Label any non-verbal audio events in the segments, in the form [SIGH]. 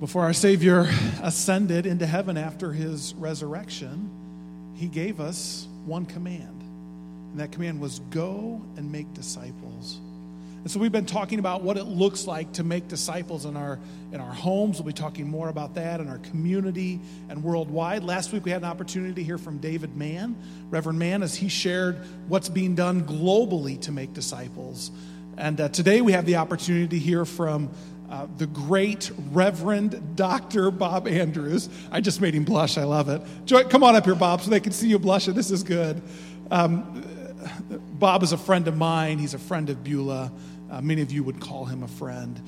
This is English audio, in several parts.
Before our Savior ascended into heaven after his resurrection, he gave us one command. And that command was go and make disciples. And so we've been talking about what it looks like to make disciples in our in our homes. We'll be talking more about that in our community and worldwide. Last week we had an opportunity to hear from David Mann, Reverend Mann, as he shared what's being done globally to make disciples. And uh, today we have the opportunity to hear from uh, the great Reverend Dr. Bob Andrews. I just made him blush. I love it. Joy, come on up here, Bob, so they can see you blushing. This is good. Um, Bob is a friend of mine. He's a friend of Beulah. Uh, many of you would call him a friend.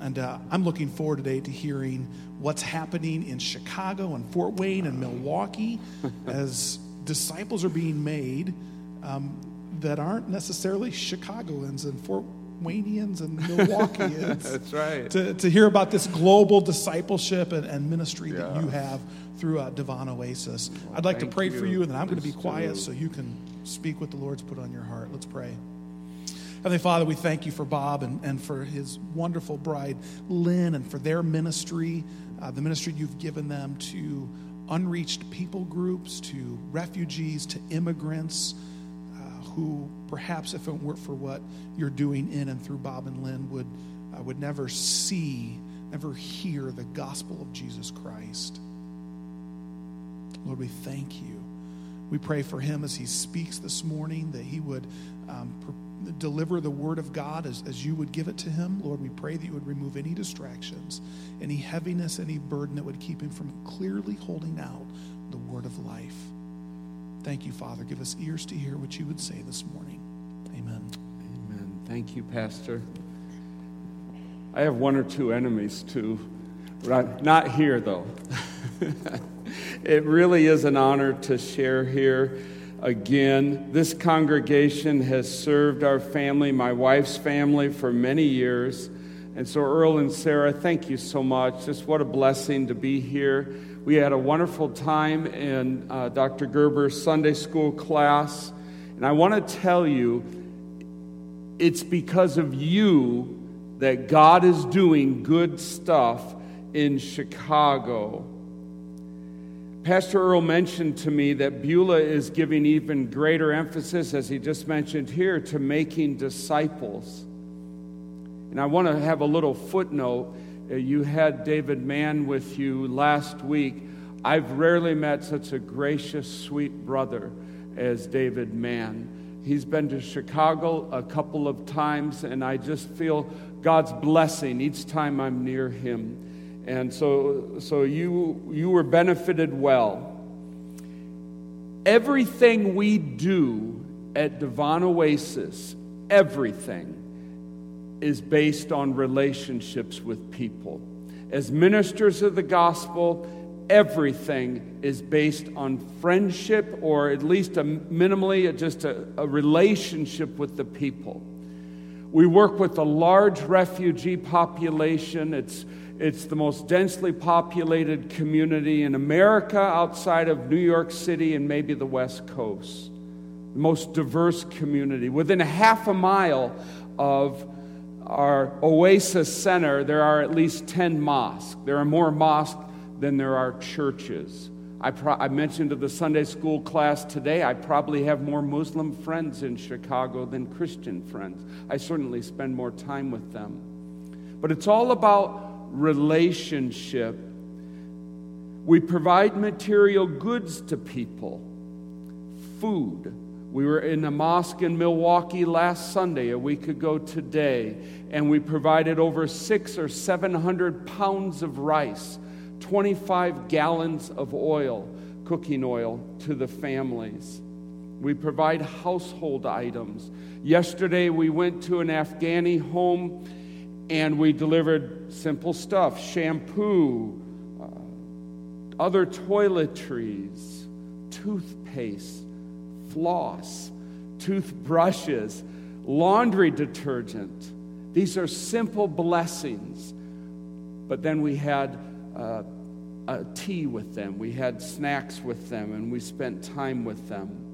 And uh, I'm looking forward today to hearing what's happening in Chicago and Fort Wayne and Milwaukee [LAUGHS] as disciples are being made um, that aren't necessarily Chicagoans and Fort Waynians and [LAUGHS] Milwaukeeans. That's right. To, to hear about this global discipleship and, and ministry Yeah. that you have through uh, Devon Oasis. I'd like to pray for you. you, and then I'm going to be quiet do. so you can speak what the Lord's put on your heart. Let's pray. Heavenly Father, we thank you for Bob and, and for his wonderful bride, Lynn, and for their ministry, uh, the ministry you've given them to unreached people groups, to refugees, to immigrants who perhaps, if it weren't for what you're doing in and through Bob and Lynn, would, uh, would never see, never hear the gospel of Jesus Christ. Lord, we thank you. We pray for him as he speaks this morning that he would um, per- deliver the word of God as, as you would give it to him. Lord, we pray that you would remove any distractions, any heaviness, any burden that would keep him from clearly holding out the word of life. Thank you, Father. Give us ears to hear what you would say this morning. Amen. Amen. Thank you, Pastor. I have one or two enemies too. Not here though. [LAUGHS] it really is an honor to share here again. This congregation has served our family, my wife's family, for many years. And so, Earl and Sarah, thank you so much. Just what a blessing to be here. We had a wonderful time in uh, Dr. Gerber's Sunday school class. And I want to tell you, it's because of you that God is doing good stuff in Chicago. Pastor Earl mentioned to me that Beulah is giving even greater emphasis, as he just mentioned here, to making disciples. And I want to have a little footnote. Uh, You had David Mann with you last week. I've rarely met such a gracious, sweet brother as David Mann. He's been to Chicago a couple of times, and I just feel God's blessing each time I'm near him. And so, so you, you were benefited well. Everything we do at Devon Oasis, everything, is based on relationships with people. As ministers of the gospel, everything is based on friendship or at least a minimally just a, a relationship with the people. We work with a large refugee population. It's, it's the most densely populated community in America outside of New York City and maybe the West Coast. The most diverse community. Within a half a mile of our Oasis Center, there are at least 10 mosques. There are more mosques than there are churches. I, pro- I mentioned to the Sunday school class today, I probably have more Muslim friends in Chicago than Christian friends. I certainly spend more time with them. But it's all about relationship. We provide material goods to people, food. We were in a mosque in Milwaukee last Sunday, a week ago today, and we provided over six or seven hundred pounds of rice, 25 gallons of oil, cooking oil, to the families. We provide household items. Yesterday, we went to an Afghani home and we delivered simple stuff shampoo, uh, other toiletries, toothpaste, floss, toothbrushes, laundry detergent. These are simple blessings. But then we had uh, a tea with them, we had snacks with them, and we spent time with them.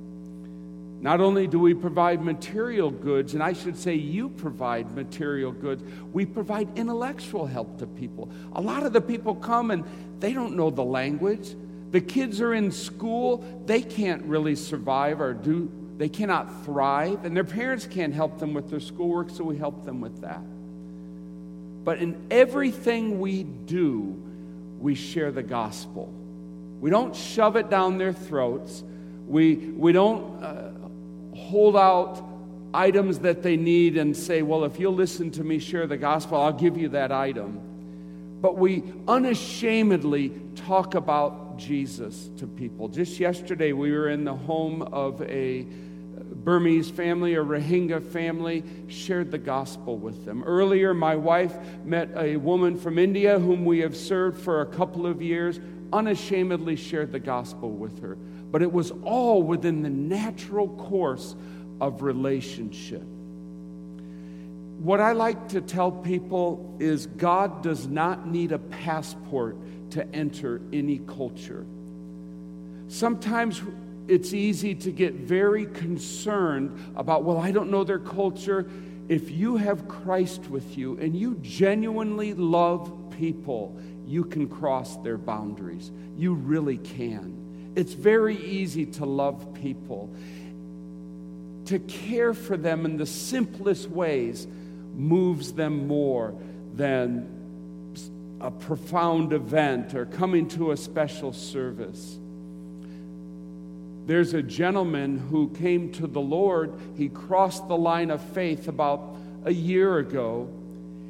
Not only do we provide material goods, and I should say you provide material goods, we provide intellectual help to people. A lot of the people come and they don't know the language. The kids are in school, they can't really survive or do, they cannot thrive, and their parents can't help them with their schoolwork, so we help them with that. But in everything we do, we share the gospel. We don't shove it down their throats. We, we don't uh, hold out items that they need and say, well, if you'll listen to me share the gospel, I'll give you that item. But we unashamedly talk about Jesus to people. Just yesterday, we were in the home of a Burmese family, a Rohingya family, shared the gospel with them. Earlier, my wife met a woman from India whom we have served for a couple of years, unashamedly shared the gospel with her. But it was all within the natural course of relationship. What I like to tell people is God does not need a passport to enter any culture. Sometimes it's easy to get very concerned about, well, I don't know their culture. If you have Christ with you and you genuinely love people, you can cross their boundaries. You really can. It's very easy to love people. To care for them in the simplest ways moves them more than a profound event or coming to a special service. There's a gentleman who came to the Lord. He crossed the line of faith about a year ago.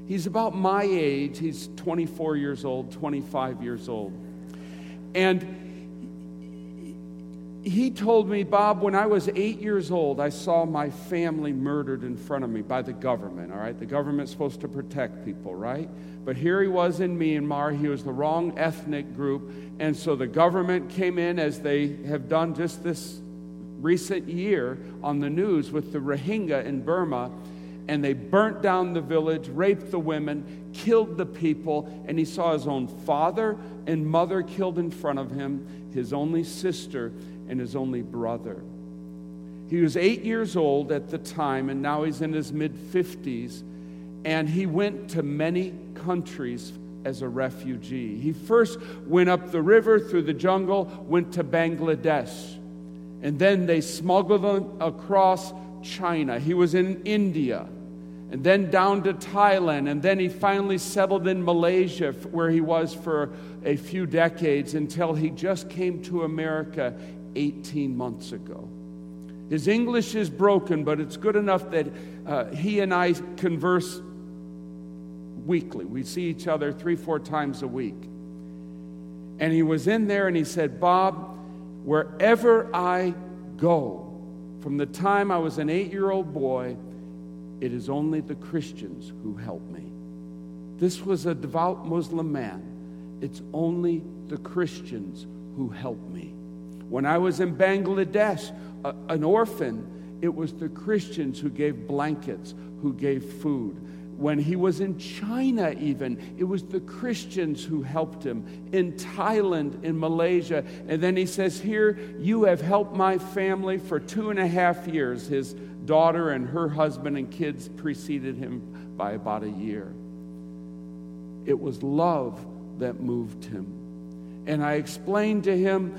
He's about my age. He's 24 years old, 25 years old. And he told me, Bob, when I was eight years old, I saw my family murdered in front of me by the government. All right, the government's supposed to protect people, right? But here he was in Myanmar. He was the wrong ethnic group. And so the government came in, as they have done just this recent year on the news with the Rohingya in Burma, and they burnt down the village, raped the women, killed the people, and he saw his own father and mother killed in front of him, his only sister and his only brother. He was eight years old at the time, and now he's in his mid 50s, and he went to many countries as a refugee. He first went up the river through the jungle, went to Bangladesh, and then they smuggled him across China. He was in India and then down to Thailand, and then he finally settled in Malaysia, where he was for a few decades until he just came to America 18 months ago. His English is broken, but it's good enough that uh, he and I converse weekly. We see each other three, four times a week. And he was in there and he said, Bob, wherever I go, from the time I was an eight year old boy, it is only the Christians who help me. This was a devout Muslim man. It's only the Christians who help me. When I was in Bangladesh, a, an orphan, it was the Christians who gave blankets, who gave food. When he was in China, even, it was the Christians who helped him. In Thailand, in Malaysia. And then he says, Here, you have helped my family for two and a half years. His daughter and her husband and kids preceded him by about a year. It was love that moved him. And I explained to him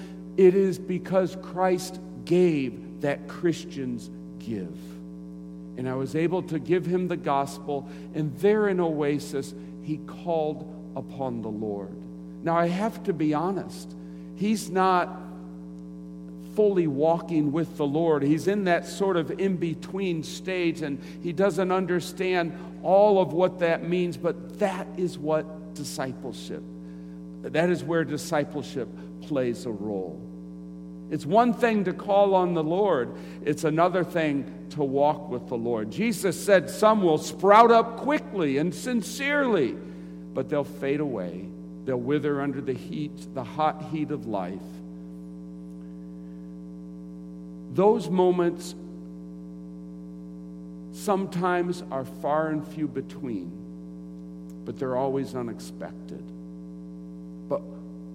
it is because Christ gave that Christians give. And I was able to give him the gospel, and there in Oasis, he called upon the Lord. Now, I have to be honest, he's not fully walking with the Lord. He's in that sort of in between stage and he doesn't understand all of what that means, but that is what discipleship, that is where discipleship plays a role. It's one thing to call on the Lord, it's another thing to walk with the Lord. Jesus said some will sprout up quickly and sincerely, but they'll fade away. They'll wither under the heat, the hot heat of life. Those moments sometimes are far and few between, but they're always unexpected.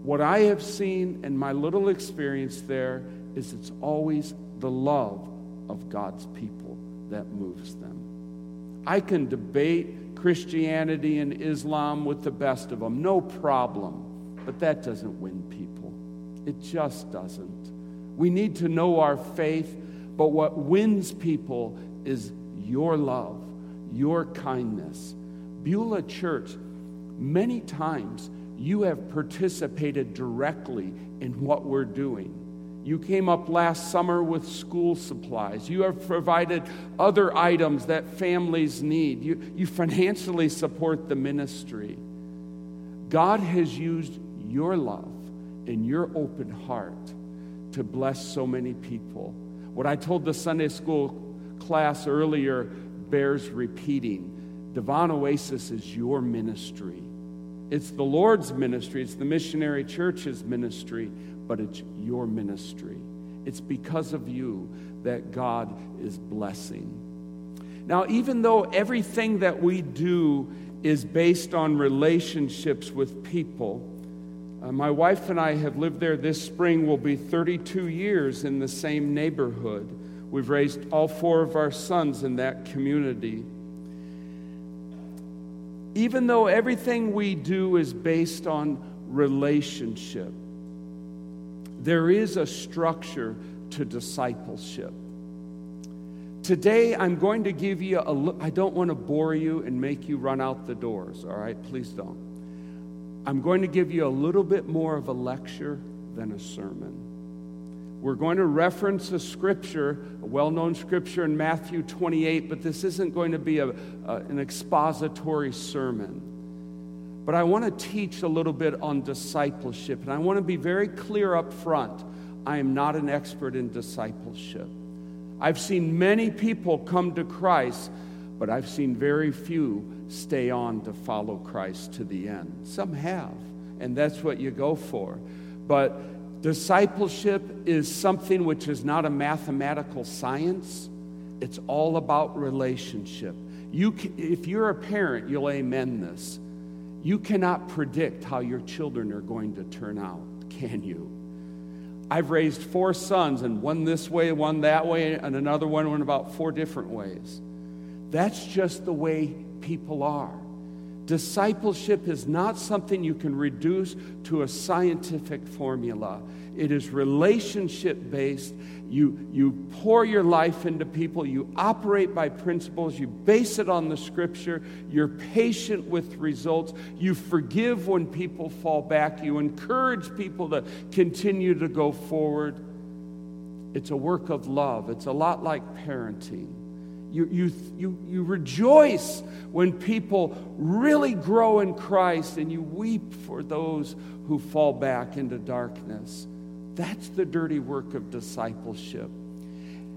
What I have seen in my little experience there is it's always the love of God's people that moves them. I can debate Christianity and Islam with the best of them, no problem. But that doesn't win people. It just doesn't. We need to know our faith, but what wins people is your love, your kindness. Beulah Church, many times you have participated directly in what we're doing. You came up last summer with school supplies. You have provided other items that families need. You, you financially support the ministry. God has used your love and your open heart to bless so many people. What I told the Sunday school class earlier bears repeating. Devon Oasis is your ministry. It's the Lord's ministry, it's the missionary church's ministry, but it's your ministry. It's because of you that God is blessing. Now, even though everything that we do is based on relationships with people, uh, my wife and I have lived there this spring, will be 32 years in the same neighborhood. We've raised all four of our sons in that community. Even though everything we do is based on relationship, there is a structure to discipleship. Today, I'm going to give you a look. I don't want to bore you and make you run out the doors, all right? Please don't. I'm going to give you a little bit more of a lecture than a sermon. We're going to reference a scripture, a well known scripture in Matthew 28, but this isn't going to be a, a, an expository sermon. But I want to teach a little bit on discipleship, and I want to be very clear up front. I am not an expert in discipleship. I've seen many people come to Christ, but I've seen very few stay on to follow Christ to the end. Some have, and that's what you go for. But discipleship is something which is not a mathematical science, it's all about relationship. You, if you're a parent, you'll amen this. You cannot predict how your children are going to turn out, can you? I've raised four sons, and one this way, one that way, and another one in about four different ways. That's just the way people are. Discipleship is not something you can reduce to a scientific formula. It is relationship based. You, you pour your life into people. You operate by principles. You base it on the scripture. You're patient with results. You forgive when people fall back. You encourage people to continue to go forward. It's a work of love. It's a lot like parenting. You, you, you, you rejoice when people really grow in Christ and you weep for those who fall back into darkness. That's the dirty work of discipleship.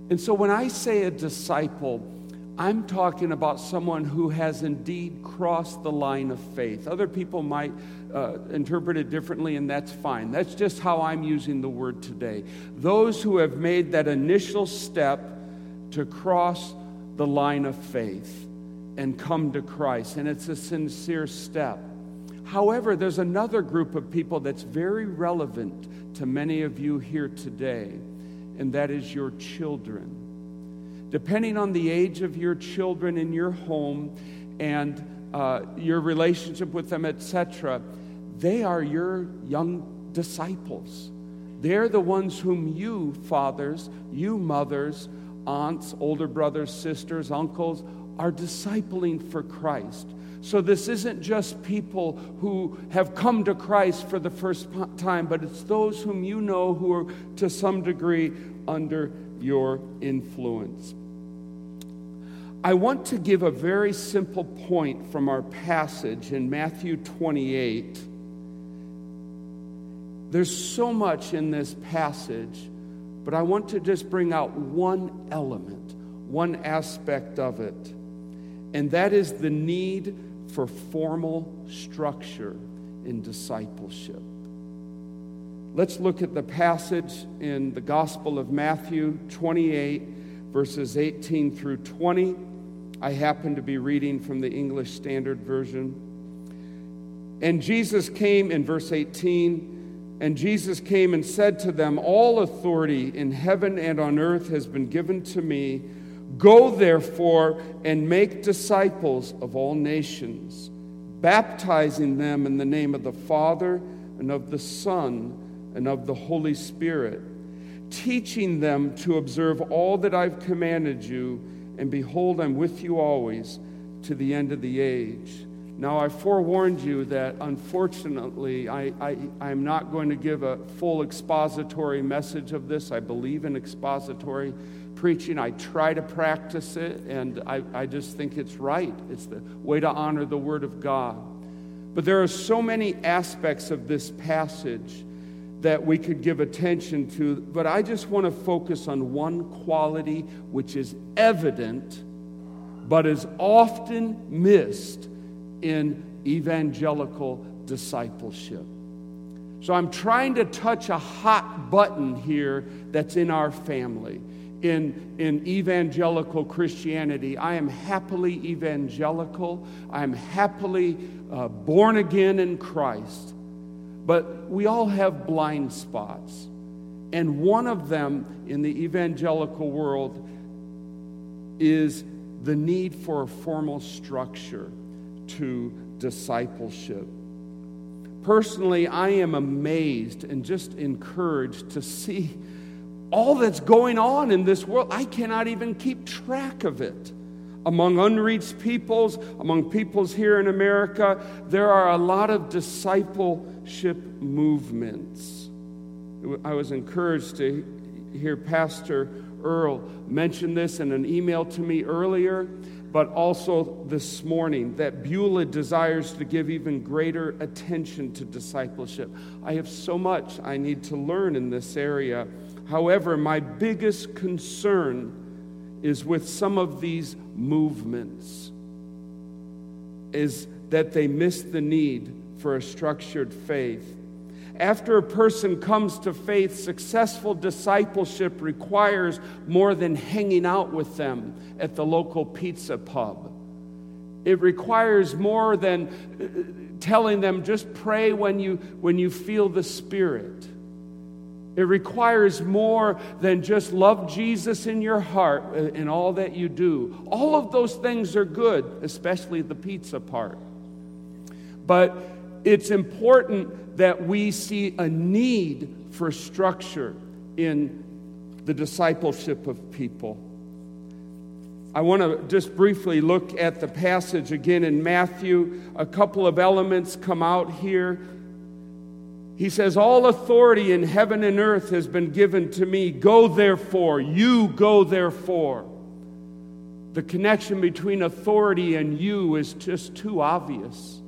And so when I say a disciple, I'm talking about someone who has indeed crossed the line of faith. Other people might uh, interpret it differently, and that's fine. That's just how I'm using the word today. Those who have made that initial step to cross the line of faith and come to Christ. And it's a sincere step. However, there's another group of people that's very relevant to many of you here today, and that is your children. Depending on the age of your children in your home and uh, your relationship with them, etc., they are your young disciples. They're the ones whom you, fathers, you, mothers, aunts, older brothers, sisters, uncles are discipling for Christ. So this isn't just people who have come to Christ for the first time, but it's those whom you know who are to some degree under your influence. I want to give a very simple point from our passage in Matthew 28. There's so much in this passage but I want to just bring out one element, one aspect of it, and that is the need for formal structure in discipleship. Let's look at the passage in the Gospel of Matthew 28, verses 18 through 20. I happen to be reading from the English Standard Version. And Jesus came in verse 18 And Jesus came and said to them, All authority in heaven and on earth has been given to me. Go therefore and make disciples of all nations, baptizing them in the name of the Father and of the Son and of the Holy Spirit, teaching them to observe all that I've commanded you. And behold, I'm with you always to the end of the age. Now, I forewarned you that unfortunately, I, I, I'm not going to give a full expository message of this. I believe in expository preaching. I try to practice it, and I, I just think it's right. It's the way to honor the Word of God. But there are so many aspects of this passage that we could give attention to, but I just want to focus on one quality which is evident but is often missed in evangelical discipleship. So I'm trying to touch a hot button here that's in our family. In, in evangelical Christianity, I am happily evangelical. I'm happily uh, born again in Christ. But we all have blind spots. And one of them in the evangelical world is the need for a formal structure to discipleship. Personally, I am amazed and just encouraged to see all that's going on in this world. I cannot even keep track of it. Among unreached peoples, among peoples here in America, there are a lot of discipleship movements. I was encouraged to hear Pastor Earl mention this in an email to me earlier but also this morning that Beulah desires to give even greater attention to discipleship. I have so much I need to learn in this area. However, my biggest concern is with some of these movements is that they miss the need for a structured faith after a person comes to faith, successful discipleship requires more than hanging out with them at the local pizza pub. It requires more than uh, telling them just pray when you, when you feel the Spirit. It requires more than just love Jesus in your heart uh, in all that you do. All of those things are good, especially the pizza part. But it's important that we see a need for structure in the discipleship of people. I want to just briefly look at the passage again in Matthew. A couple of elements come out here. He says, All authority in heaven and earth has been given to me. Go therefore. You go therefore. The connection between authority and you is just too obvious.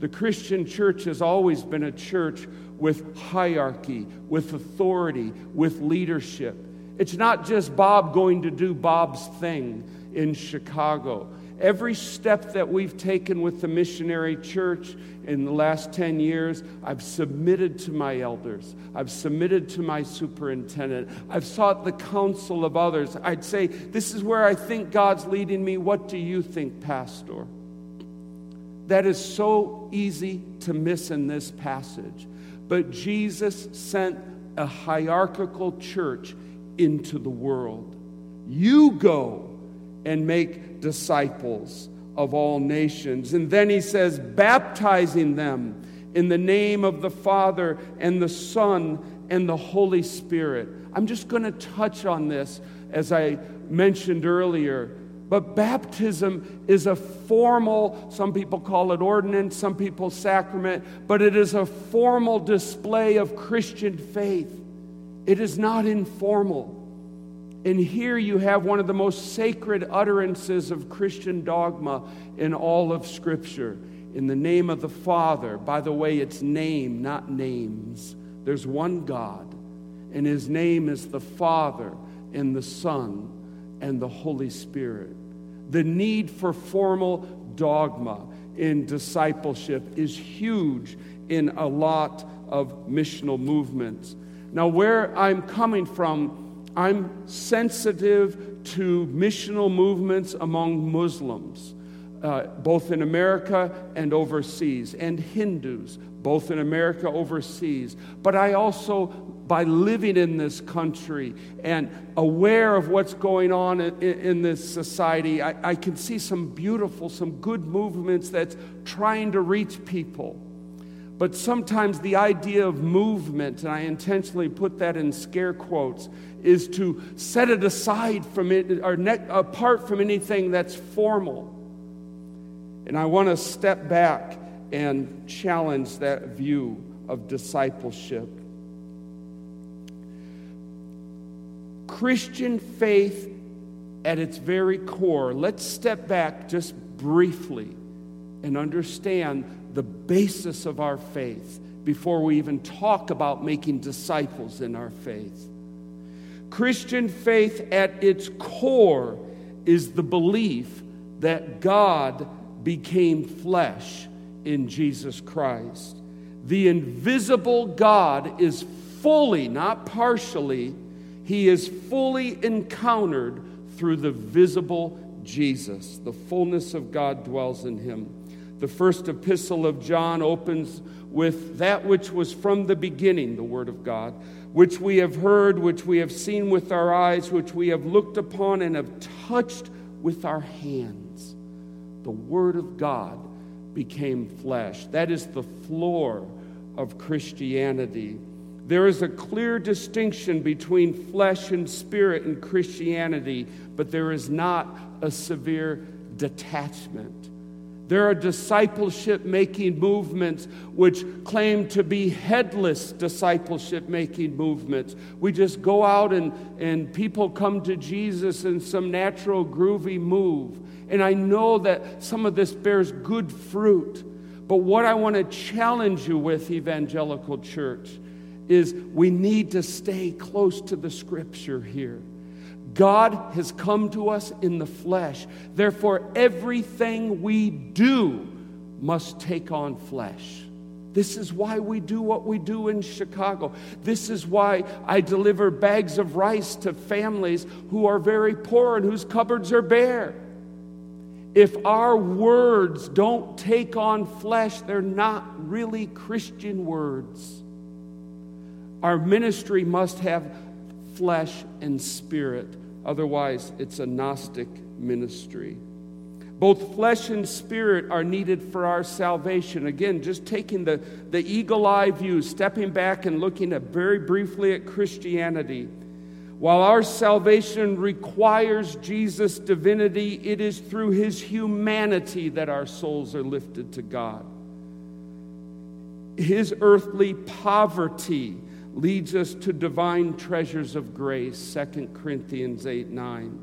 The Christian church has always been a church with hierarchy, with authority, with leadership. It's not just Bob going to do Bob's thing in Chicago. Every step that we've taken with the missionary church in the last 10 years, I've submitted to my elders. I've submitted to my superintendent. I've sought the counsel of others. I'd say, This is where I think God's leading me. What do you think, Pastor? That is so easy to miss in this passage. But Jesus sent a hierarchical church into the world. You go and make disciples of all nations. And then he says, baptizing them in the name of the Father and the Son and the Holy Spirit. I'm just going to touch on this as I mentioned earlier. But baptism is a formal, some people call it ordinance, some people sacrament, but it is a formal display of Christian faith. It is not informal. And here you have one of the most sacred utterances of Christian dogma in all of Scripture. In the name of the Father, by the way, it's name, not names. There's one God, and His name is the Father and the Son and the Holy Spirit. The need for formal dogma in discipleship is huge in a lot of missional movements. Now, where I'm coming from, I'm sensitive to missional movements among Muslims. uh, both in America and overseas, and Hindus, both in America overseas. But I also, by living in this country and aware of what's going on in, in this society, I, I can see some beautiful, some good movements that's trying to reach people. But sometimes the idea of movement, and I intentionally put that in scare quotes, is to set it aside from it or ne- apart from anything that's formal. And I want to step back and challenge that view of discipleship. Christian faith at its very core, let's step back just briefly and understand the basis of our faith before we even talk about making disciples in our faith. Christian faith at its core is the belief that God became flesh in Jesus Christ. The invisible God is fully, not partially, he is fully encountered through the visible Jesus. The fullness of God dwells in him. The first epistle of John opens with that which was from the beginning, the Word of God, which we have heard, which we have seen with our eyes, which we have looked upon and have touched with our hands. The Word of God became flesh. That is the floor of Christianity. There is a clear distinction between flesh and spirit in Christianity, but there is not a severe detachment. There are discipleship making movements which claim to be headless discipleship making movements. We just go out and, and people come to Jesus in some natural, groovy move. And I know that some of this bears good fruit. But what I want to challenge you with, evangelical church, is we need to stay close to the scripture here. God has come to us in the flesh. Therefore, everything we do must take on flesh. This is why we do what we do in Chicago. This is why I deliver bags of rice to families who are very poor and whose cupboards are bare. If our words don't take on flesh, they're not really Christian words. Our ministry must have flesh and spirit. Otherwise, it's a Gnostic ministry. Both flesh and spirit are needed for our salvation. Again, just taking the, the eagle eye view, stepping back and looking at very briefly at Christianity. While our salvation requires Jesus' divinity, it is through his humanity that our souls are lifted to God. His earthly poverty leads us to divine treasures of grace, 2 Corinthians 8 9.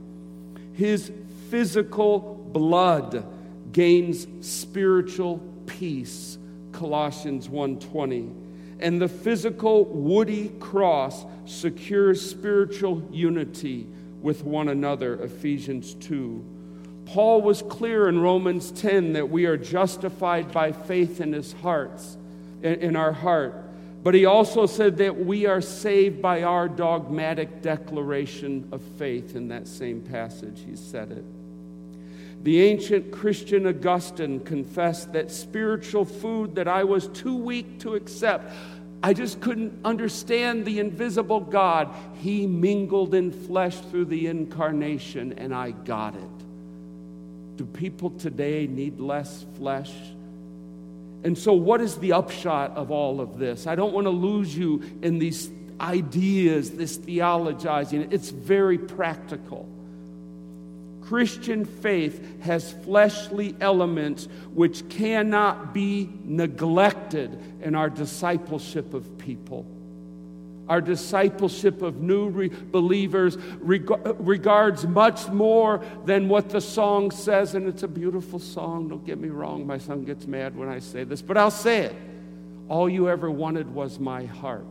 His physical blood gains spiritual peace, Colossians 1:20. And the physical woody cross secures spiritual unity with one another, Ephesians 2. Paul was clear in Romans 10 that we are justified by faith in his hearts, in our heart. But he also said that we are saved by our dogmatic declaration of faith in that same passage. He said it. The ancient Christian Augustine confessed that spiritual food that I was too weak to accept, I just couldn't understand the invisible God. He mingled in flesh through the incarnation, and I got it. Do people today need less flesh and so, what is the upshot of all of this? I don't want to lose you in these ideas, this theologizing. It's very practical. Christian faith has fleshly elements which cannot be neglected in our discipleship of people. Our discipleship of new re- believers reg- regards much more than what the song says, and it's a beautiful song. Don't get me wrong, my son gets mad when I say this, but I'll say it. All you ever wanted was my heart.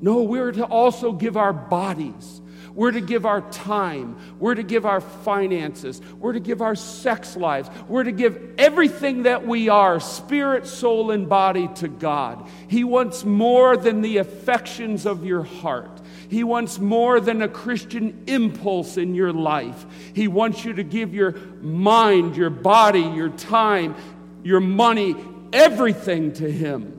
No, we're to also give our bodies. We're to give our time. We're to give our finances. We're to give our sex lives. We're to give everything that we are, spirit, soul, and body, to God. He wants more than the affections of your heart. He wants more than a Christian impulse in your life. He wants you to give your mind, your body, your time, your money, everything to Him.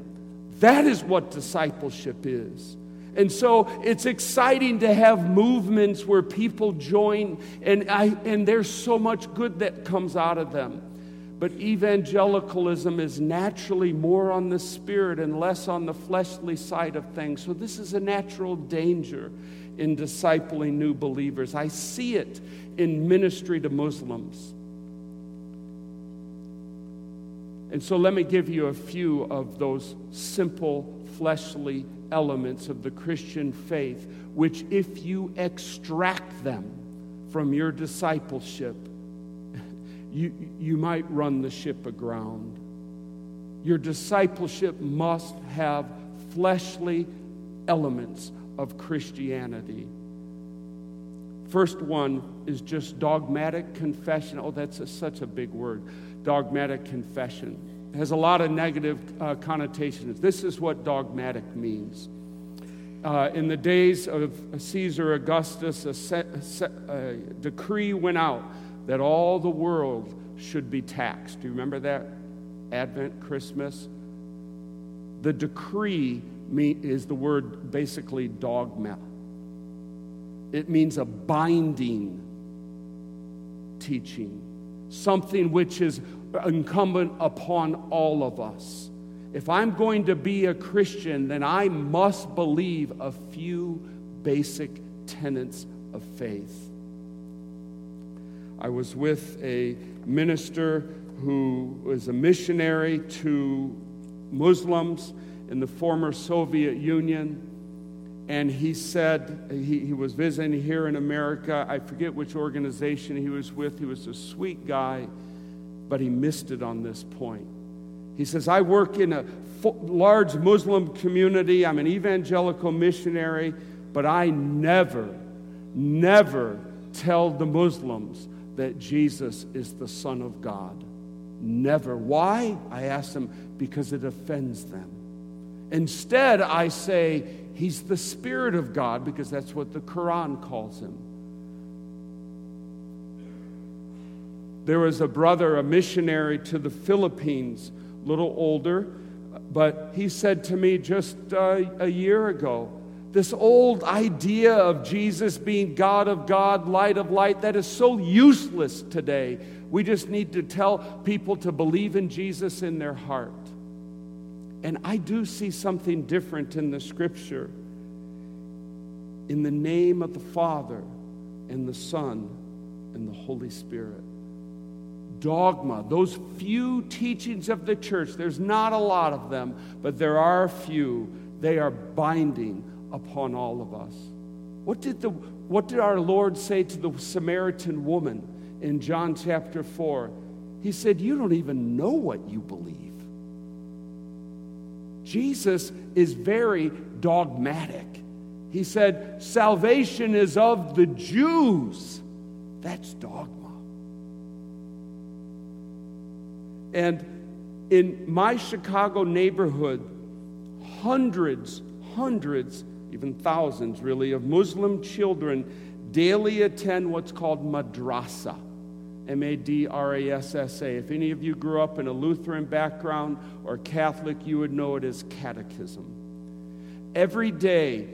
That is what discipleship is. And so it's exciting to have movements where people join, and, I, and there's so much good that comes out of them. But evangelicalism is naturally more on the spirit and less on the fleshly side of things. So, this is a natural danger in discipling new believers. I see it in ministry to Muslims. And so, let me give you a few of those simple fleshly elements of the Christian faith, which, if you extract them from your discipleship, [LAUGHS] you, you might run the ship aground. Your discipleship must have fleshly elements of Christianity. First one is just dogmatic confession. Oh, that's a, such a big word. Dogmatic confession. Has a lot of negative uh, connotations. This is what dogmatic means. Uh, in the days of Caesar Augustus, a, set, a, set, a decree went out that all the world should be taxed. Do you remember that? Advent, Christmas? The decree is the word basically dogma. It means a binding teaching, something which is incumbent upon all of us. If I'm going to be a Christian, then I must believe a few basic tenets of faith. I was with a minister who was a missionary to Muslims in the former Soviet Union. And he said, he, he was visiting here in America. I forget which organization he was with. He was a sweet guy, but he missed it on this point. He says, I work in a large Muslim community. I'm an evangelical missionary, but I never, never tell the Muslims that Jesus is the Son of God. Never. Why? I ask them, because it offends them. Instead, I say, He's the Spirit of God, because that's what the Quran calls Him. There was a brother, a missionary to the Philippines, a little older, but he said to me just uh, a year ago, this old idea of Jesus being God of God, light of light, that is so useless today. We just need to tell people to believe in Jesus in their heart. And I do see something different in the scripture. In the name of the Father and the Son and the Holy Spirit. Dogma, those few teachings of the church, there's not a lot of them, but there are a few. They are binding upon all of us. What did, the, what did our Lord say to the Samaritan woman in John chapter 4? He said, You don't even know what you believe. Jesus is very dogmatic. He said, Salvation is of the Jews. That's dogma. And in my Chicago neighborhood, hundreds, hundreds even thousands really, of Muslim children daily attend what's called madrasa. M A D R A S S A. If any of you grew up in a Lutheran background or Catholic, you would know it as catechism. Every day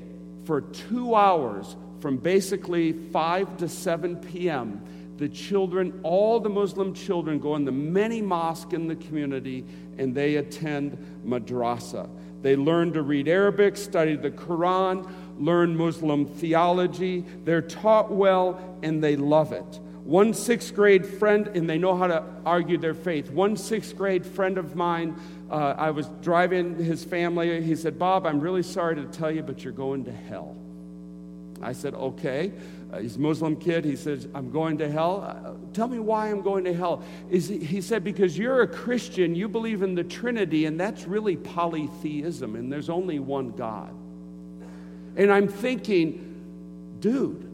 for two hours, from basically 5 to 7 p.m., the children, all the Muslim children, go in the many mosques in the community and they attend madrasa. They learn to read Arabic, study the Quran, learn Muslim theology. They're taught well and they love it. One sixth grade friend, and they know how to argue their faith. One sixth grade friend of mine, uh, I was driving his family. He said, Bob, I'm really sorry to tell you, but you're going to hell. I said, okay. Uh, he's a Muslim kid. He says, I'm going to hell. Uh, tell me why I'm going to hell. Is he, he said, because you're a Christian, you believe in the Trinity, and that's really polytheism, and there's only one God. And I'm thinking, dude,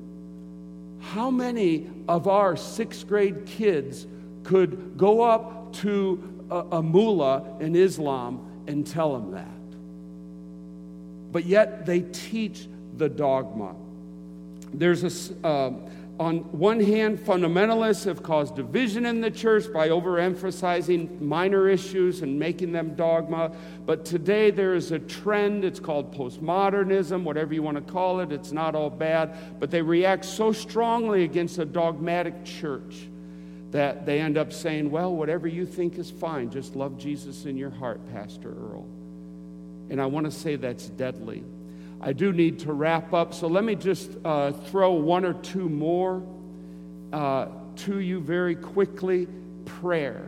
how many of our sixth grade kids could go up to a, a mullah in Islam and tell him that? But yet they teach the dogma. There's a, uh, on one hand, fundamentalists have caused division in the church by overemphasizing minor issues and making them dogma. But today there is a trend, it's called postmodernism, whatever you want to call it, it's not all bad. But they react so strongly against a dogmatic church that they end up saying, well, whatever you think is fine, just love Jesus in your heart, Pastor Earl. And I want to say that's deadly. I do need to wrap up, so let me just uh, throw one or two more uh, to you very quickly. Prayer.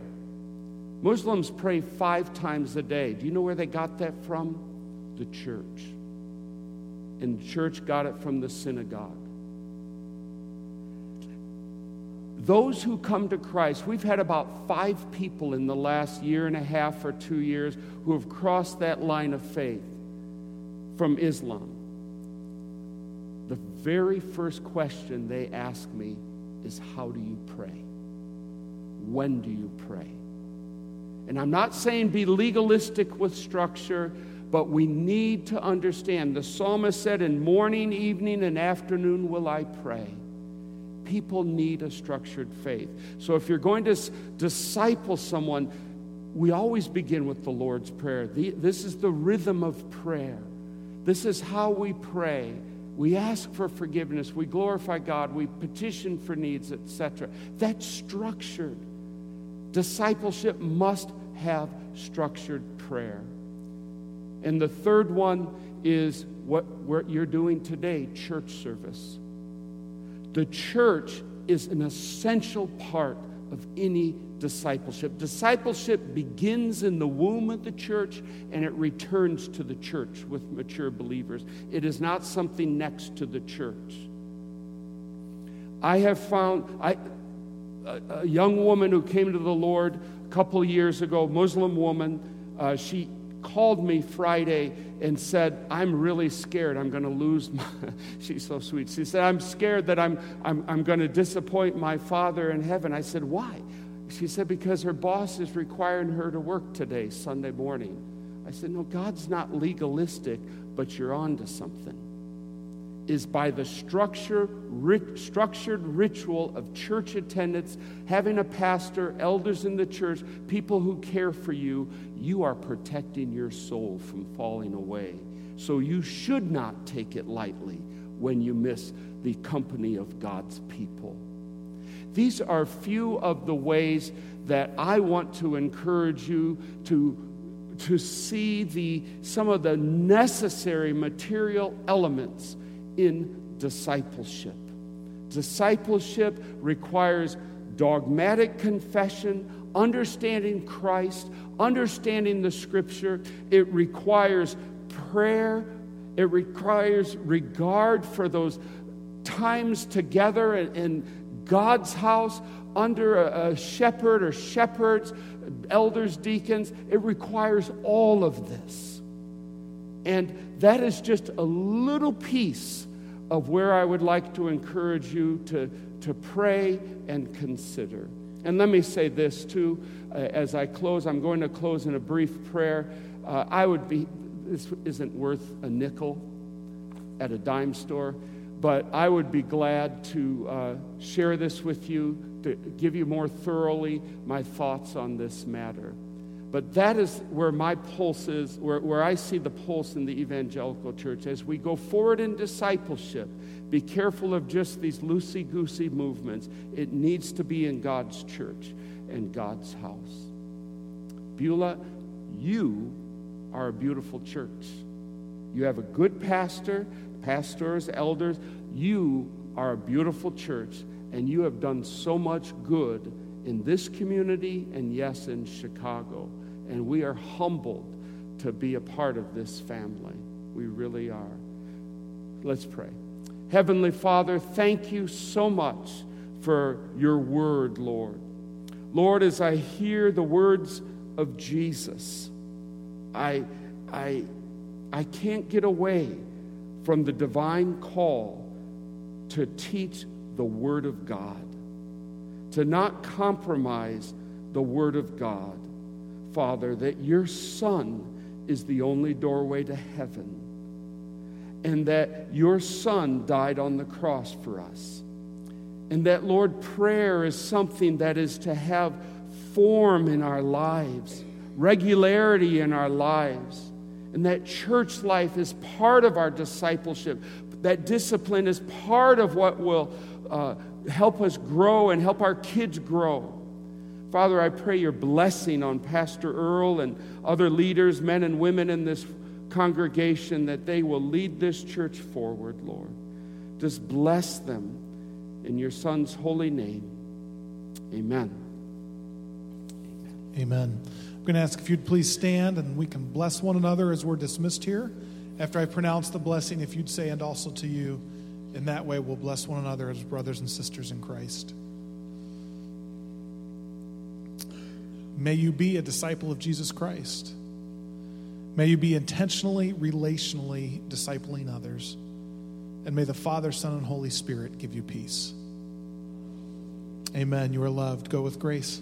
Muslims pray five times a day. Do you know where they got that from? The church. And the church got it from the synagogue. Those who come to Christ, we've had about five people in the last year and a half or two years who have crossed that line of faith from Islam, the very first question they ask me is How do you pray? When do you pray? And I'm not saying be legalistic with structure, but we need to understand. The psalmist said, In morning, evening, and afternoon will I pray. People need a structured faith. So if you're going to disciple someone, we always begin with the Lord's Prayer. this is the rhythm of prayer. This is how we pray. We ask for forgiveness, we glorify God, we petition for needs, etc. That's structured. Discipleship must have structured prayer. And the third one is what, you're doing today church service. The church is an essential part of any discipleship. Discipleship begins in the womb of the church and it returns to the church with mature believers. It is not something next to the church. I have found I, a, a young woman who came to the Lord a couple years ago, Muslim woman, uh, she called me Friday and said, I'm really scared. I'm going to lose my. [LAUGHS] She's so sweet. She said, I'm scared that I'm, I'm, I'm going to disappoint my father in heaven. I said, Why? She said, Because her boss is requiring her to work today, Sunday morning. I said, No, God's not legalistic, but you're on to something. Is by the structure, structured ritual of church attendance, having a pastor, elders in the church, people who care for you, you are protecting your soul from falling away. So you should not take it lightly when you miss the company of God's people. These are few of the ways that I want to encourage you to, to see the, some of the necessary material elements in discipleship. Discipleship requires dogmatic confession, understanding Christ, understanding the scripture. It requires prayer, it requires regard for those times together and God's house under a shepherd or shepherds, elders, deacons. It requires all of this. And that is just a little piece of where I would like to encourage you to, to pray and consider. And let me say this too uh, as I close. I'm going to close in a brief prayer. Uh, I would be, this isn't worth a nickel at a dime store but I would be glad to uh, share this with you, to give you more thoroughly my thoughts on this matter. But that is where my pulse is, where, where I see the pulse in the evangelical church. As we go forward in discipleship, be careful of just these loosey goosey movements. It needs to be in God's church and God's house. Beulah, you are a beautiful church. You have a good pastor pastors, elders, you are a beautiful church and you have done so much good in this community and, yes, in Chicago. And we are humbled to be a part of this family. We really are. Let's pray. Heavenly Father, thank you so much for your word, Lord. Lord, as I hear the words of Jesus, I, I, I can't get away from the divine call to teach the Word of God, to not compromise the Word of God. Father, that your Son is the only doorway to heaven, and that your Son died on the cross for us. And that, Lord, prayer is something that is to have form in our lives, regularity in our lives, and that church life is part of our discipleship. That discipline is part of what will uh, help us grow and help our kids grow. Father, I pray your blessing on Pastor Earl and other leaders, men and women in this congregation, that they will lead this church forward, Lord. Just bless them in your Son's holy name. Amen. Amen. I'm going to ask if you'd please stand and we can bless one another as we're dismissed here. After I pronounce the blessing, if you'd say, and also to you, in that way we'll bless one another as brothers and sisters in Christ. May you be a disciple of Jesus Christ. May you be intentionally, relationally discipling others. And may the Father, Son, and Holy Spirit give you peace. Amen. You are loved. Go with grace.